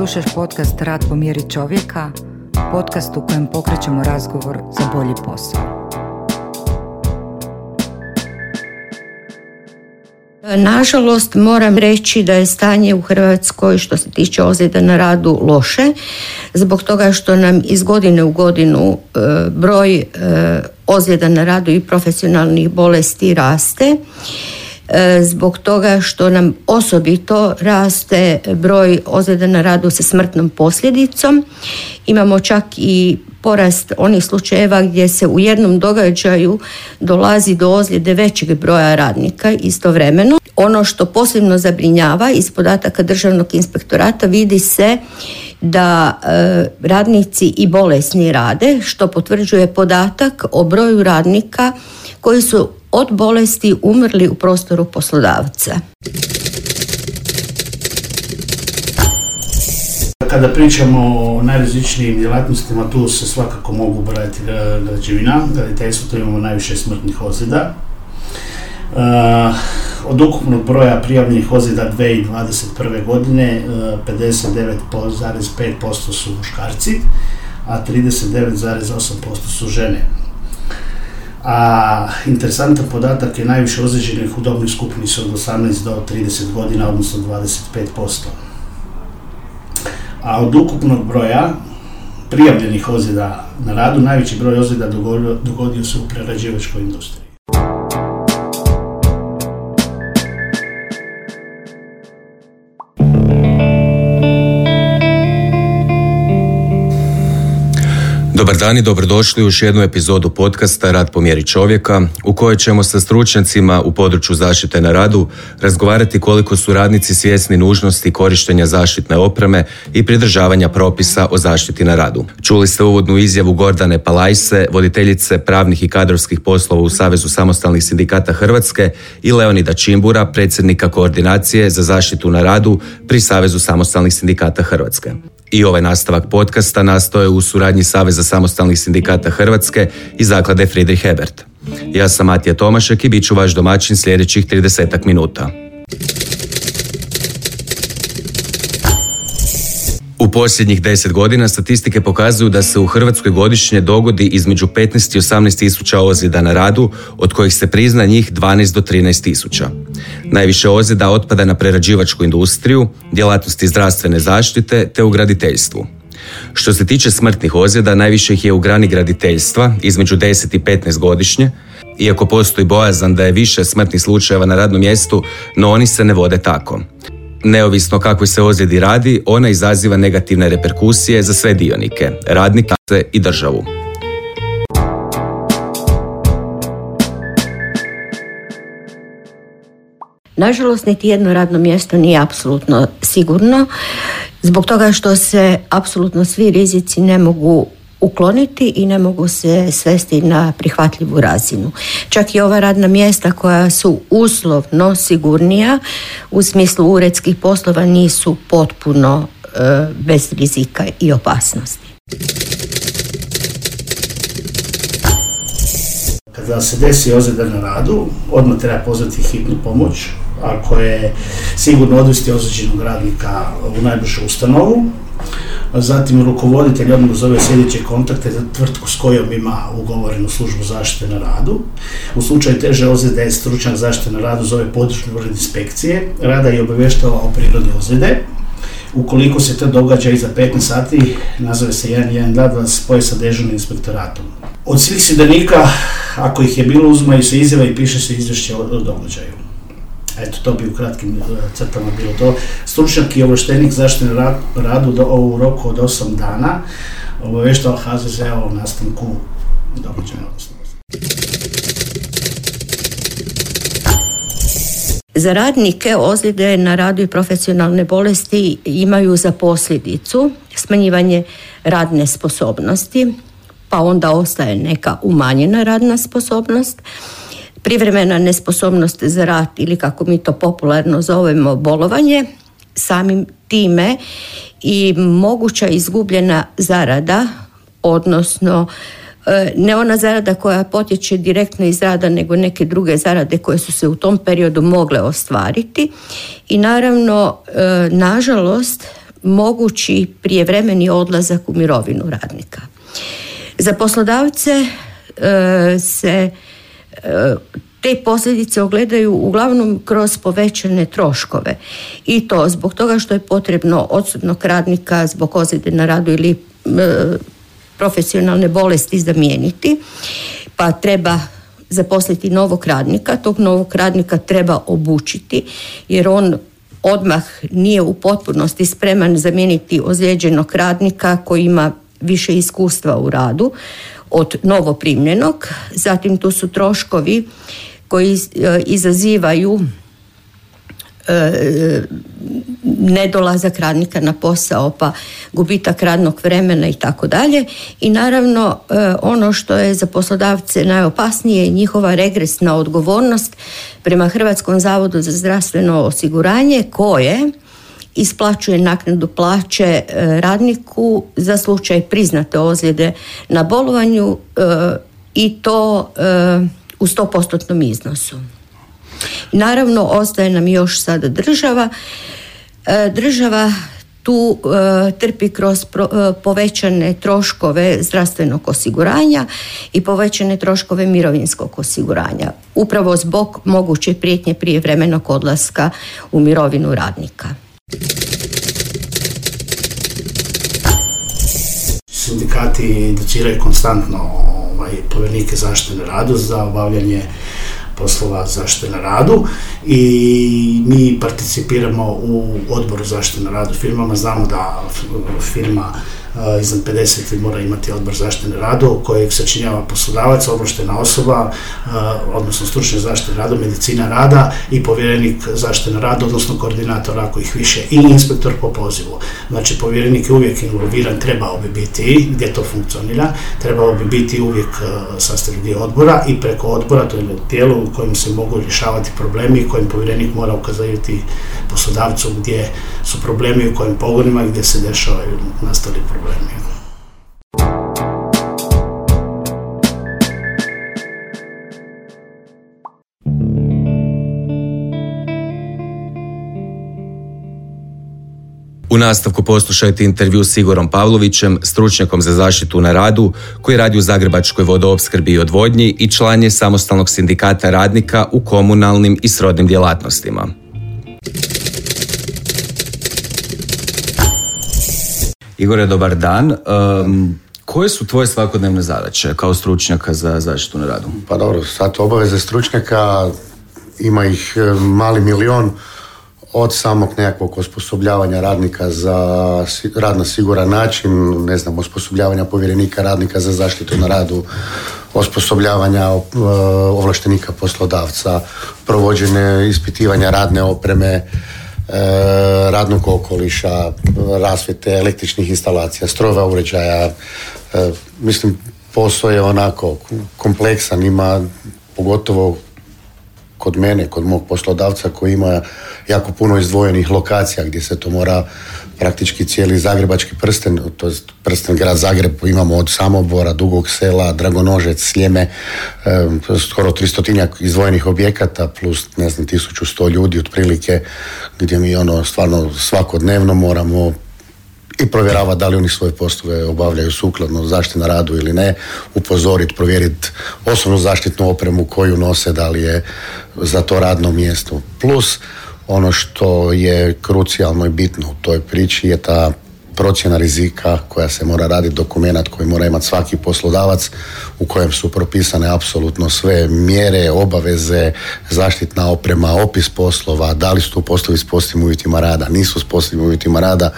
Slušaš podcast Rad po mjeri čovjeka, podcast u kojem pokrećemo razgovor za bolji posao. Nažalost, moram reći da je stanje u Hrvatskoj što se tiče ozljeda na radu loše, zbog toga što nam iz godine u godinu e, broj e, ozljeda na radu i profesionalnih bolesti raste zbog toga što nam osobito raste broj ozljeda na radu sa smrtnom posljedicom. Imamo čak i porast onih slučajeva gdje se u jednom događaju dolazi do ozljede većeg broja radnika istovremeno. Ono što posebno zabrinjava iz podataka Državnog inspektorata vidi se da e, radnici i bolesni rade, što potvrđuje podatak o broju radnika koji su od bolesti umrli u prostoru poslodavca. Kada pričamo o najrazličnijim djelatnostima, tu se svakako mogu brati građevina, graditeljstvo, tu imamo najviše smrtnih ozljeda. Uh, od ukupnog broja prijavljenih ozljeda 2021. godine 59,5% su muškarci, a 39,8% su žene a interesantan podatak je najviše ozlijeđenih u dobnoj skupini su od 18 do 30 godina, odnosno 25%. A od ukupnog broja prijavljenih ozljeda na radu, najveći broj ozljeda dogodio, dogodio se u prerađivačkoj industriji. Dobar dan i dobrodošli u još jednu epizodu podcasta Rad po mjeri čovjeka u kojoj ćemo sa stručnjacima u području zaštite na radu razgovarati koliko su radnici svjesni nužnosti korištenja zaštitne opreme i pridržavanja propisa o zaštiti na radu. Čuli ste uvodnu izjavu Gordane Palajse, voditeljice pravnih i kadrovskih poslova u Savezu samostalnih sindikata Hrvatske i Leonida Čimbura, predsjednika koordinacije za zaštitu na radu pri Savezu samostalnih sindikata Hrvatske. I ovaj nastavak podcasta nastoje u suradnji Saveza samostalnih sindikata Hrvatske i zaklade Friedrich Hebert. Ja sam Matija Tomašek i bit ću vaš domaćin sljedećih 30 minuta. Posljednjih deset godina statistike pokazuju da se u Hrvatskoj godišnje dogodi između 15 i 18 tisuća ozljeda na radu, od kojih se prizna njih 12 do 13 tisuća. Najviše ozljeda otpada na prerađivačku industriju, djelatnosti zdravstvene zaštite te u graditeljstvu. Što se tiče smrtnih ozljeda, najviše ih je u grani graditeljstva, između 10 i 15 godišnje, iako postoji bojazan da je više smrtnih slučajeva na radnom mjestu, no oni se ne vode tako. Neovisno kakvoj se ozljedi radi, ona izaziva negativne reperkusije za sve dionike, radnike i državu. Nažalost, niti jedno radno mjesto nije apsolutno sigurno, zbog toga što se apsolutno svi rizici ne mogu ukloniti i ne mogu se svesti na prihvatljivu razinu. Čak i ova radna mjesta koja su uslovno sigurnija u smislu uredskih poslova nisu potpuno e, bez rizika i opasnosti. Kada se desi ozljeda na radu, odmah treba pozvati hitnu pomoć, ako je sigurno odvesti ozlijeđenog radnika u najbližu ustanovu, zatim rukovoditelj odmah zove sljedeće kontakte za tvrtku s kojom ima ugovorenu službu zaštite na radu. U slučaju teže ozljede stručnjak zaštite na radu zove područni ured inspekcije, rada i obavještava o prirodi ozljede. Ukoliko se to događa iza 15 sati, nazove se 112 da spoje sa dežurnim inspektoratom. Od svih sudionika, ako ih je bilo, uzmaju se izjava i piše se izvješće o događaju. Eto, to bi u kratkim e, crtama bilo to. Stručnjak i ovlaštenik zaštite radu do, u roku od 8 dana obavještava HZZ o nastanku događaja. Za radnike ozljede na radu i profesionalne bolesti imaju za posljedicu smanjivanje radne sposobnosti, pa onda ostaje neka umanjena radna sposobnost, privremena nesposobnost za rad ili kako mi to popularno zovemo bolovanje, samim time i moguća izgubljena zarada, odnosno e, ne ona zarada koja potječe direktno iz rada, nego neke druge zarade koje su se u tom periodu mogle ostvariti. I naravno, e, nažalost, mogući prijevremeni odlazak u mirovinu radnika. Za poslodavce e, se te posljedice ogledaju uglavnom kroz povećane troškove. I to zbog toga što je potrebno odsutnog radnika zbog ozljede na radu ili profesionalne bolesti zamijeniti pa treba zaposliti novog radnika, tog novog radnika treba obučiti jer on odmah nije u potpunosti spreman zamijeniti ozlijeđenog radnika koji ima više iskustva u radu od novoprimljenog. Zatim tu su troškovi koji e, izazivaju e, nedolazak radnika na posao pa gubitak radnog vremena i tako dalje i naravno e, ono što je za poslodavce najopasnije je njihova regresna odgovornost prema Hrvatskom zavodu za zdravstveno osiguranje koje isplaćuje naknadu plaće e, radniku za slučaj priznate ozljede na bolovanju e, i to u 100% iznosu. Naravno, ostaje nam još sada država E, država tu e, trpi kroz e, povećane troškove zdravstvenog osiguranja i povećane troškove mirovinskog osiguranja upravo zbog moguće prijetnje prijevremenog odlaska u mirovinu radnika. Sindikati educiraju konstantno ovaj, povjernike zaštite na radu za obavljanje poslova zaštite na radu i mi participiramo u odboru zaštite na radu firmama. Znamo da firma iznad 50 mora imati odbor zaštite na radu kojeg sačinjava poslodavac, ovlaštena osoba, odnosno stručne zaštite rada, medicina rada i povjerenik zaštite na radu, odnosno koordinator ako ih više i inspektor po pozivu. Znači povjerenik je uvijek involviran, trebao bi biti gdje to funkcionira, trebao bi biti uvijek sastavni dio odbora i preko odbora, to je tijelo u kojem se mogu rješavati problemi i kojim povjerenik mora ukazati poslodavcu gdje su problemi u kojim pogonima gdje se dešavaju nastali problemi. U nastavku poslušajte intervju s Igorom Pavlovićem, stručnjakom za zaštitu na radu, koji radi u Zagrebačkoj vodoopskrbi i odvodnji i član je samostalnog sindikata radnika u komunalnim i srodnim djelatnostima. Igore, dobar dan. koje su tvoje svakodnevne zadaće kao stručnjaka za zaštitu na radu? Pa dobro, sad obaveze stručnjaka ima ih e, mali milion od samog nekakvog osposobljavanja radnika za rad na siguran način, ne znam, osposobljavanja povjerenika radnika za zaštitu na radu, osposobljavanja e, ovlaštenika poslodavca, provođenje ispitivanja radne opreme, radnog okoliša, rasvjete, električnih instalacija, strojeva uređaja. E, mislim, posao je onako kompleksan, ima pogotovo kod mene, kod mog poslodavca koji ima jako puno izdvojenih lokacija gdje se to mora praktički cijeli zagrebački prsten, to je prsten grad Zagreb, imamo od Samobora, Dugog sela, Dragonožec, Sljeme, skoro 300 izdvojenih objekata plus ne znam 1100 ljudi otprilike gdje mi ono stvarno svakodnevno moramo i provjerava da li oni svoje poslove obavljaju sukladno zaštiti na radu ili ne, upozoriti, provjeriti osobnu zaštitnu opremu koju nose, da li je za to radno mjesto. Plus, ono što je krucijalno i bitno u toj priči je ta procjena rizika koja se mora raditi, dokumentat koji mora imati svaki poslodavac u kojem su propisane apsolutno sve mjere, obaveze, zaštitna oprema, opis poslova, da li su tu poslovi s poslovnim uvjetima rada, nisu s poslovnim uvjetima rada,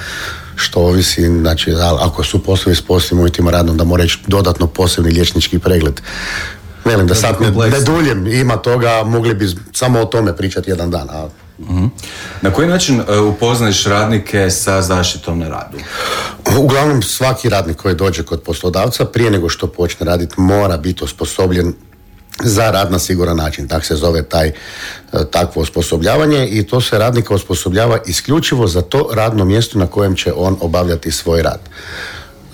što ovisi, znači ako su poslovi s poslovnim uvjetima rada, onda mora ići dodatno posebni liječnički pregled. Velim da sad ne, ne duljem ima toga, mogli bi samo o tome pričati jedan dan, a Mhm. Na koji način e, upoznaješ radnike sa zaštitom na radu? Uglavnom svaki radnik koji dođe kod poslodavca prije nego što počne raditi mora biti osposobljen za rad na siguran način. Tak se zove taj, e, takvo osposobljavanje i to se radnika osposobljava isključivo za to radno mjesto na kojem će on obavljati svoj rad.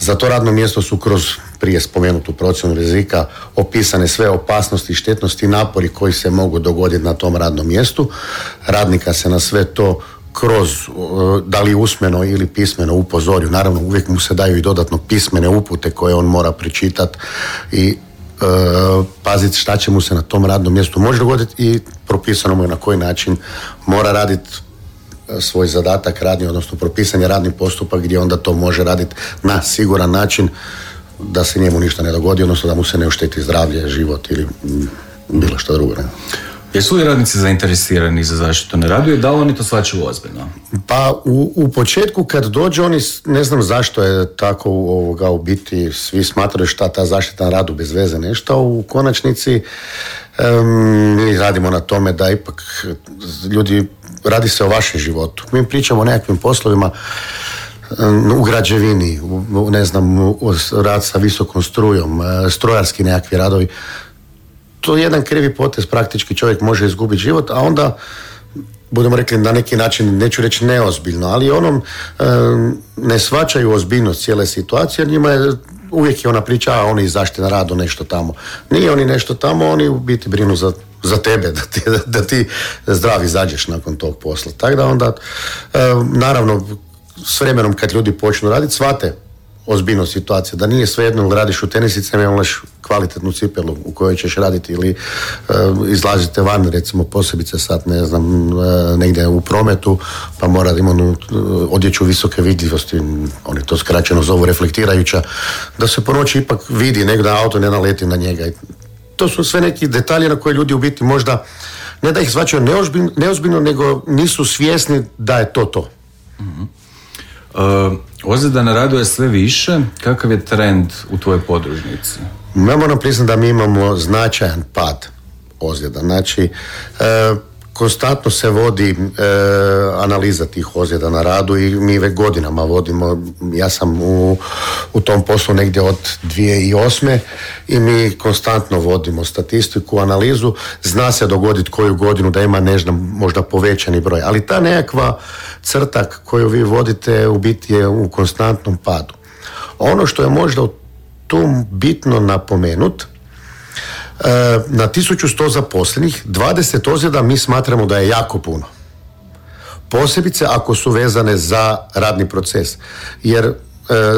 Za to radno mjesto su kroz prije spomenutu procjenu rizika opisane sve opasnosti, štetnosti i napori koji se mogu dogoditi na tom radnom mjestu. Radnika se na sve to kroz, da li usmeno ili pismeno upozorio. Naravno, uvijek mu se daju i dodatno pismene upute koje on mora pročitati i e, paziti šta će mu se na tom radnom mjestu može dogoditi i propisano mu je na koji način mora raditi e, svoj zadatak radni, odnosno propisan je radni postupak gdje onda to može raditi na siguran način da se njemu ništa ne dogodi, odnosno da mu se ne ošteti zdravlje, život ili bilo što drugo. Jesu li radnici zainteresirani za zaštitu na radu i da li oni to svačaju ozbiljno? Pa u, u početku kad dođe oni, ne znam zašto je tako ovoga u biti, svi smatraju šta ta zaštita na radu bez veze nešto, u konačnici mi radimo na tome da ipak ljudi, radi se o vašem životu. Mi pričamo o nekakvim poslovima u građevini, u, ne znam, rad sa visokom strujom, e, strojarski nekakvi radovi to je jedan krivi potez, praktički čovjek može izgubiti život, a onda budemo rekli na neki način, neću reći neozbiljno, ali onom ne svačaju ozbiljnost cijele situacije, njima je uvijek je ona priča, a oni zaštite na radu nešto tamo. Nije oni nešto tamo, oni u biti brinu za, za tebe, da ti, da ti zdravi izađeš nakon tog posla. Tako da onda, naravno, s vremenom kad ljudi počnu raditi, svate ozbiljno situacija. Da nije svejedno radiš u tenisicama, imaš kvalitetnu cipelu u kojoj ćeš raditi ili uh, izlazite van, recimo posebice sad, ne znam, uh, negdje u prometu, pa mora da ima uh, odjeću visoke vidljivosti, oni to skraćeno zovu reflektirajuća, da se po noći ipak vidi negdje auto ne naleti na njega. To su sve neki detalji na koje ljudi u biti možda ne da ih zvačaju neozbiljno, neozbiljno, nego nisu svjesni da je to to. mm Ozljeda na radu je sve više. Kakav je trend u tvojoj podružnici? Ja moram priznati da mi imamo značajan pad ozljeda. Znači, e, konstantno se vodi e, analiza tih ozljeda na radu i mi već godinama vodimo, ja sam u, u tom poslu negdje od 2008. i mi konstantno vodimo statistiku, analizu, zna se dogoditi koju godinu da ima nežna, možda povećani broj, ali ta nekakva crtak koju vi vodite u biti je u konstantnom padu. Ono što je možda tu bitno napomenut, E, na 1100 zaposlenih 20 ozljeda mi smatramo da je jako puno. Posebice ako su vezane za radni proces. Jer e,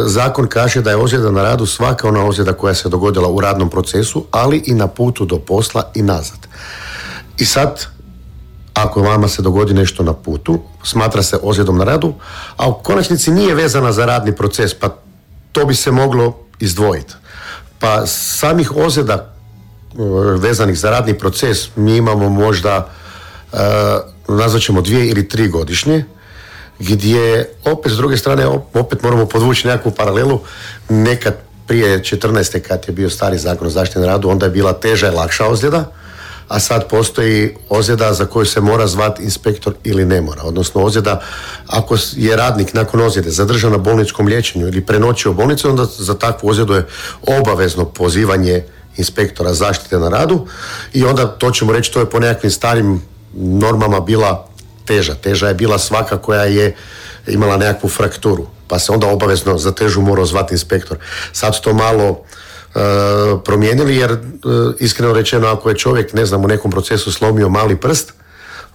zakon kaže da je ozljeda na radu svaka ona ozljeda koja se dogodila u radnom procesu, ali i na putu do posla i nazad. I sad, ako vama se dogodi nešto na putu, smatra se ozljedom na radu, a u konačnici nije vezana za radni proces, pa to bi se moglo izdvojiti. Pa samih ozljeda vezanih za radni proces mi imamo možda uh, nazvat ćemo dvije ili tri godišnje gdje opet s druge strane opet moramo podvući nekakvu paralelu nekad prije 14. kad je bio stari zakon o zaštiti na radu onda je bila teža i lakša ozljeda a sad postoji ozljeda za koju se mora zvati inspektor ili ne mora. Odnosno ozljeda, ako je radnik nakon ozljede zadržan na bolničkom liječenju ili prenoćio u bolnicu, onda za takvu ozljedu je obavezno pozivanje inspektora zaštite na radu i onda to ćemo reći to je po nekakvim starim normama bila teža. Teža je bila svaka koja je imala nekakvu frakturu pa se onda obavezno za težu morao zvati inspektor. Sad to malo e, promijenili jer e, iskreno rečeno ako je čovjek ne znam u nekom procesu slomio mali prst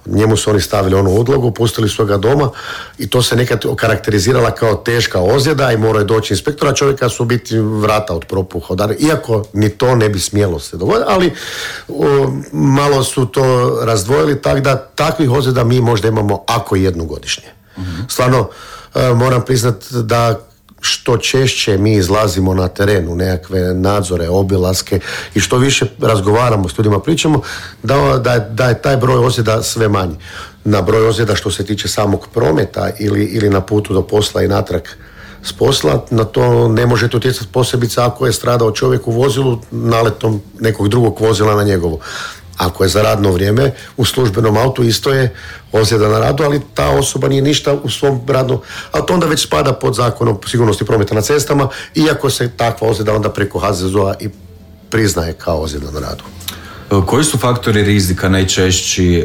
njemu su oni stavili onu odlogu, pustili su ga doma i to se nekad okarakterizirala kao teška ozljeda i morao je doći inspektora, čovjeka su biti vrata od propuha. Iako ni to ne bi smjelo se dogoditi, ali malo su to razdvojili tako da takvih ozljeda mi možda imamo ako jednu godišnje. Mhm. Stvarno, e, moram priznati da što češće mi izlazimo na teren u nekakve nadzore, obilaske i što više razgovaramo s ljudima, pričamo, da, da, da je taj broj ozljeda sve manji. Na broj ozljeda što se tiče samog prometa ili, ili na putu do posla i natrag s posla, na to ne možete utjecati posebice ako je stradao čovjek u vozilu naletom nekog drugog vozila na njegovo. Ako je za radno vrijeme u službenom autu isto je ozljeda na radu, ali ta osoba nije ništa u svom radnom, a to onda već spada pod zakonom sigurnosti prometa na cestama, iako se takva ozljeda onda preko HZZO-a i priznaje kao ozljeda na radu. E, koji su faktori rizika najčešći e,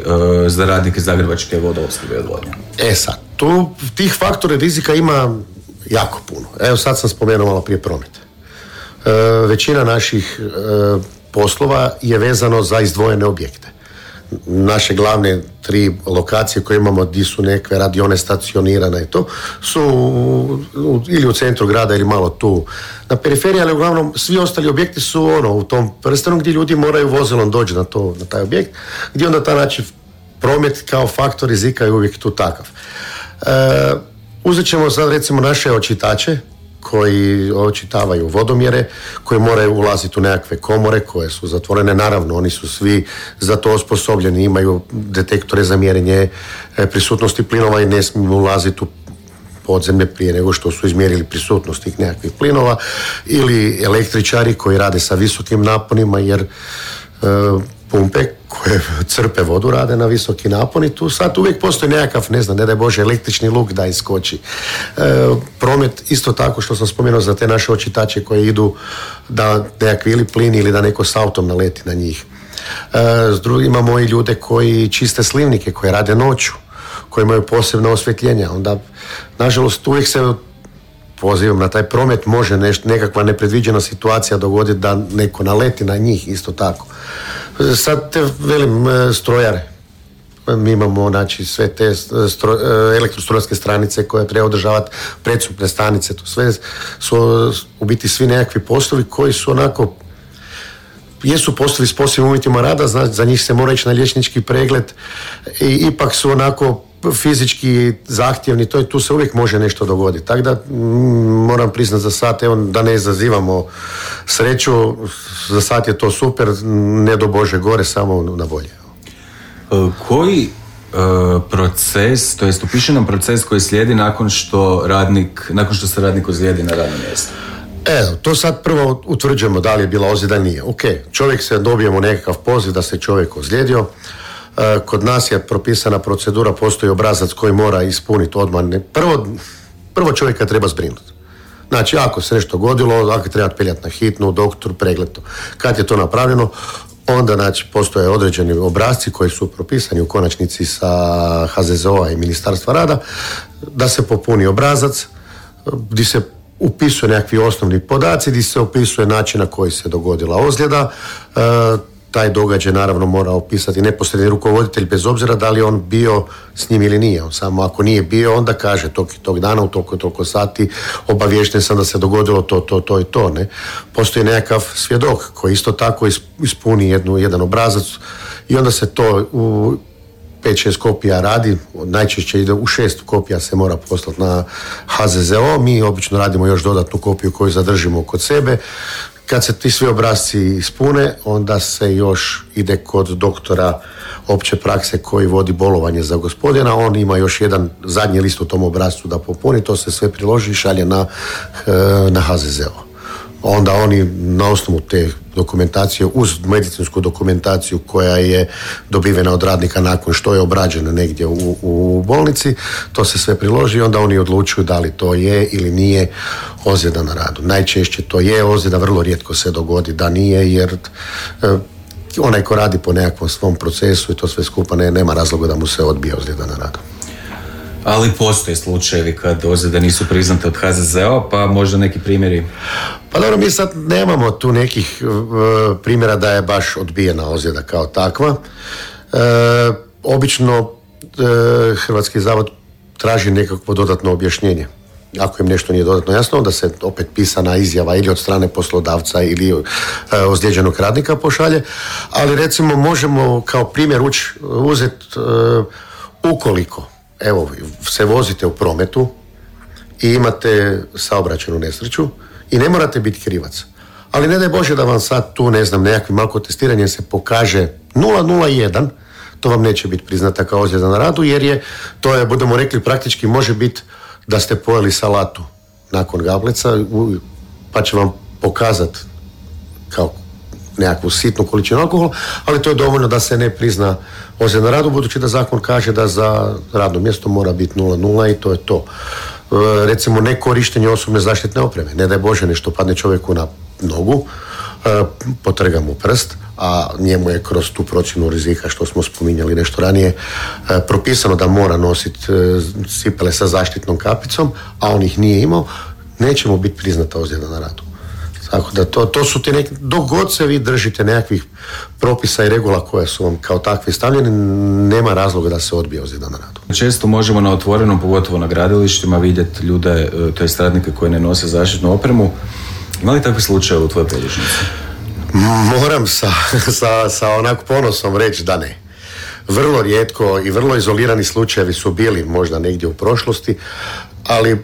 za radnike Zagrebačke vodoopskrbe odvodnje? E sad, tu tih faktora rizika ima jako puno. Evo sad sam spomenuo malo prije promet. E, većina naših poslova je vezano za izdvojene objekte. naše glavne tri lokacije koje imamo gdje su neke radione stacionirane i to su ili u centru grada ili malo tu na periferiji, ali uglavnom svi ostali objekti su ono u tom prstenu gdje ljudi moraju vozilom doći na, to, na taj objekt, gdje onda ta znači promet kao faktor rizika je uvijek tu takav. E, uzet ćemo sad recimo naše očitače koji očitavaju vodomjere, koji moraju ulaziti u nekakve komore koje su zatvorene. Naravno, oni su svi za to osposobljeni, imaju detektore za mjerenje e, prisutnosti plinova i ne smiju ulaziti u podzemlje prije nego što su izmjerili prisutnost tih nekakvih plinova ili električari koji rade sa visokim naponima jer e, pumpe koje crpe vodu rade na visoki napon i tu sad uvijek postoji nekakav, ne znam, ne daj Bože, električni luk da iskoči. E, promet isto tako što sam spomenuo za te naše očitače koje idu da nekakvi ili plin ili da neko s autom naleti na njih. E, s drugim imamo i ljude koji čiste slivnike, koji rade noću, koji imaju posebno osvjetljenja. Onda, nažalost, uvijek se pozivam na taj promet može neš, nekakva nepredviđena situacija dogoditi da neko naleti na njih isto tako. Sad te velim e, strojare. Mi imamo znači, sve te e, stro, e, elektrostrojarske stranice koje treba održavati, predsupne stanice, to sve su u biti svi nekakvi poslovi koji su onako jesu poslovi s posebnim uvjetima rada, znači za njih se mora ići na liječnički pregled i ipak su onako fizički zahtjevni, to je, tu se uvijek može nešto dogoditi. Tako da moram priznati za sad, evo da ne izazivamo sreću, za sad je to super, ne do Bože gore, samo na bolje. E, koji e, proces, to jest upiše nam proces koji slijedi nakon što radnik, nakon što se radnik ozlijedi na radnom mjestu? Evo, to sad prvo utvrđujemo da li je bila ozljeda, nije. Ok, čovjek se dobijemo nekakav poziv da se čovjek ozlijedio, kod nas je propisana procedura, postoji obrazac koji mora ispuniti odmah. Prvo, prvo čovjeka treba zbrinuti. Znači, ako se nešto godilo, ako treba peljati na hitnu, doktor, pregled Kad je to napravljeno, onda znači, postoje određeni obrazci koji su propisani u konačnici sa HZZO-a i Ministarstva rada, da se popuni obrazac, gdje se upisuje nekakvi osnovni podaci, gdje se opisuje način na koji se dogodila ozljeda, e, taj događaj naravno mora opisati neposredni rukovoditelj bez obzira da li on bio s njim ili nije. Samo ako nije bio onda kaže tog tog dana u toliko toliko sati obaviješten sam da se dogodilo to, to, to i to. Ne? Postoji nekakav svjedok koji isto tako ispuni jednu, jedan obrazac i onda se to u 5-6 kopija radi, najčešće ide u šest kopija se mora poslati na HZZO, mi obično radimo još dodatnu kopiju koju zadržimo kod sebe, kad se ti svi obrazci ispune, onda se još ide kod doktora opće prakse koji vodi bolovanje za gospodina. On ima još jedan zadnji list u tom obrazcu da popuni, to se sve priloži i šalje na, eh, na HZZO onda oni na osnovu te dokumentacije uz medicinsku dokumentaciju koja je dobivena od radnika nakon što je obrađena negdje u, u bolnici, to se sve priloži i onda oni odlučuju da li to je ili nije ozljeda na radu. Najčešće to je ozljeda, vrlo rijetko se dogodi da nije jer e, onaj ko radi po nekakvom svom procesu i to sve skupa ne, nema razloga da mu se odbije ozljeda na radu. Ali postoje slučajevi kad ozljede nisu priznate od HZZO, pa možda neki primjeri? Pa dobro, mi sad nemamo tu nekih uh, primjera da je baš odbijena ozljeda kao takva. E, obično e, Hrvatski zavod traži nekakvo dodatno objašnjenje. Ako im nešto nije dodatno jasno, onda se opet pisana izjava ili od strane poslodavca ili e, ozlijeđenog radnika pošalje. Ali recimo možemo kao primjer uzeti ukoliko evo, se vozite u prometu i imate saobraćenu nesreću i ne morate biti krivac. Ali ne daj Bože da vam sad tu, ne znam, nekakvim malko testiranjem se pokaže 001, to vam neće biti priznata kao ozljeda na radu, jer je, to je, budemo rekli, praktički može biti da ste pojeli salatu nakon gableca, pa će vam pokazati kao nekakvu sitnu količinu alkohola, ali to je dovoljno da se ne prizna ozljeda na radu, budući da zakon kaže da za radno mjesto mora biti 0,0 i to je to. E, recimo nekorištenje osobne zaštitne opreme, ne daj Bože nešto padne čovjeku na nogu, e, potrga mu prst, a njemu je kroz tu procjenu rizika što smo spominjali nešto ranije e, propisano da mora nositi sipele sa zaštitnom kapicom, a on ih nije imao, neće mu biti priznata ozljeda na radu. Tako da to, to su ti neki, dok god se vi držite nekakvih propisa i regula koje su vam kao takvi stavljeni, nema razloga da se odbije ozljeda na radu. Često možemo na otvorenom, pogotovo na gradilištima, vidjeti ljude, to je radnike koji ne nose zaštitnu opremu. Ima li takvi slučaje u tvojoj područnici? Moram sa, sa, sa onako ponosom reći da ne. Vrlo rijetko i vrlo izolirani slučajevi su bili možda negdje u prošlosti, ali e,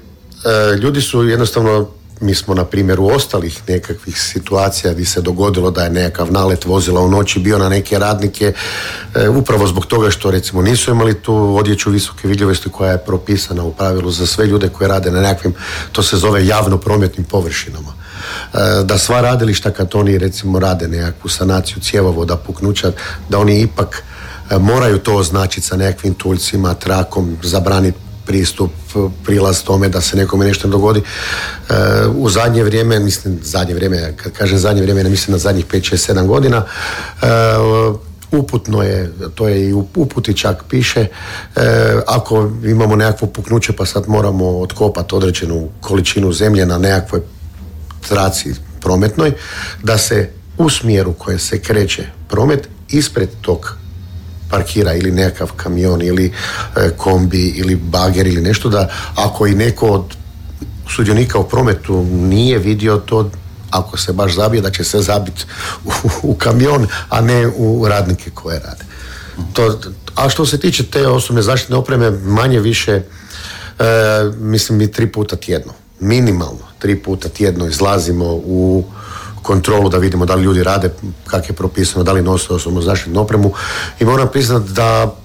ljudi su jednostavno mi smo na primjer u ostalih nekakvih situacija gdje se dogodilo da je nekakav nalet vozila u noći bio na neke radnike e, upravo zbog toga što recimo nisu imali tu odjeću visoke vidljivosti koja je propisana u pravilu za sve ljude koji rade na nekakvim, to se zove javno prometnim površinama. E, da sva radilišta kad oni recimo rade nekakvu sanaciju cjevovoda, puknuća, da oni ipak e, moraju to označiti sa nekakvim tuljcima, trakom, zabraniti pristup, prilaz tome da se nekome nešto dogodi. E, u zadnje vrijeme, mislim zadnje vrijeme, kad kažem zadnje vrijeme, ne mislim na zadnjih 5, 6, 7 godina, e, uputno je, to je i uputi čak piše, e, ako imamo nekakvo puknuće pa sad moramo otkopati određenu količinu zemlje na nekakvoj traci prometnoj, da se u smjeru koje se kreće promet ispred tog parkira ili nekakav kamion ili e, kombi ili bager ili nešto da ako i neko od sudionika u prometu nije vidio to ako se baš zabije da će se zabiti u, kamion a ne u radnike koje rade. To, a što se tiče te osobne zaštitne opreme manje više e, mislim mi tri puta tjedno minimalno tri puta tjedno izlazimo u kontrolu da vidimo da li ljudi rade kak je propisano, da li nose osobnu zaštitnu opremu i moram priznati da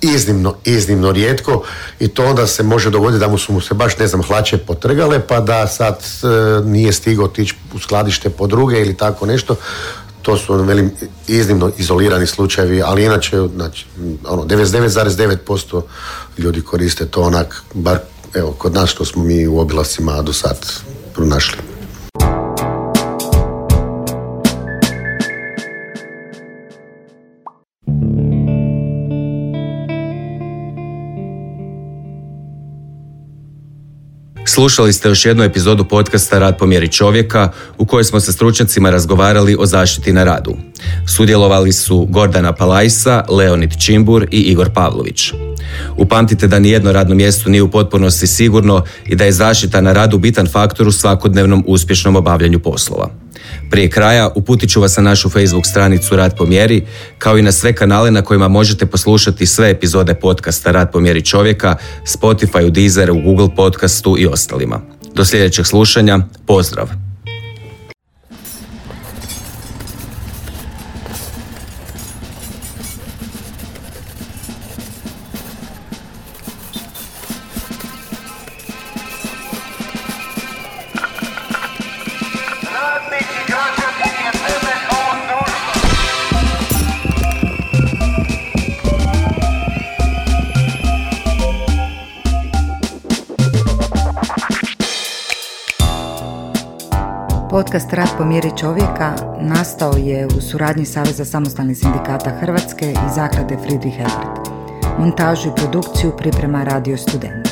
iznimno, iznimno rijetko i to onda se može dogoditi da mu su mu se baš ne znam hlače potrgale pa da sad e, nije stigao otići u skladište po druge ili tako nešto to su velim iznimno izolirani slučajevi ali inače znači, ono, 99,9% ljudi koriste to onak bar evo kod nas što smo mi u obilascima do sad pronašli. Slušali ste još jednu epizodu podcasta Rad po mjeri čovjeka u kojoj smo sa stručnjacima razgovarali o zaštiti na radu. Sudjelovali su Gordana Palajsa, Leonid Čimbur i Igor Pavlović. Upamtite da nijedno radno mjesto nije u potpunosti sigurno i da je zaštita na radu bitan faktor u svakodnevnom uspješnom obavljanju poslova. Prije kraja uputit ću vas na našu Facebook stranicu Rad po mjeri, kao i na sve kanale na kojima možete poslušati sve epizode podcasta Rad po mjeri čovjeka, Spotify, u Google podcastu i ostalima. Do sljedećeg slušanja, pozdrav! Nastao je u suradnji Saveza samostalnih sindikata Hrvatske i zaklade Friedrich Ebert. Montažu i produkciju priprema Radio Student.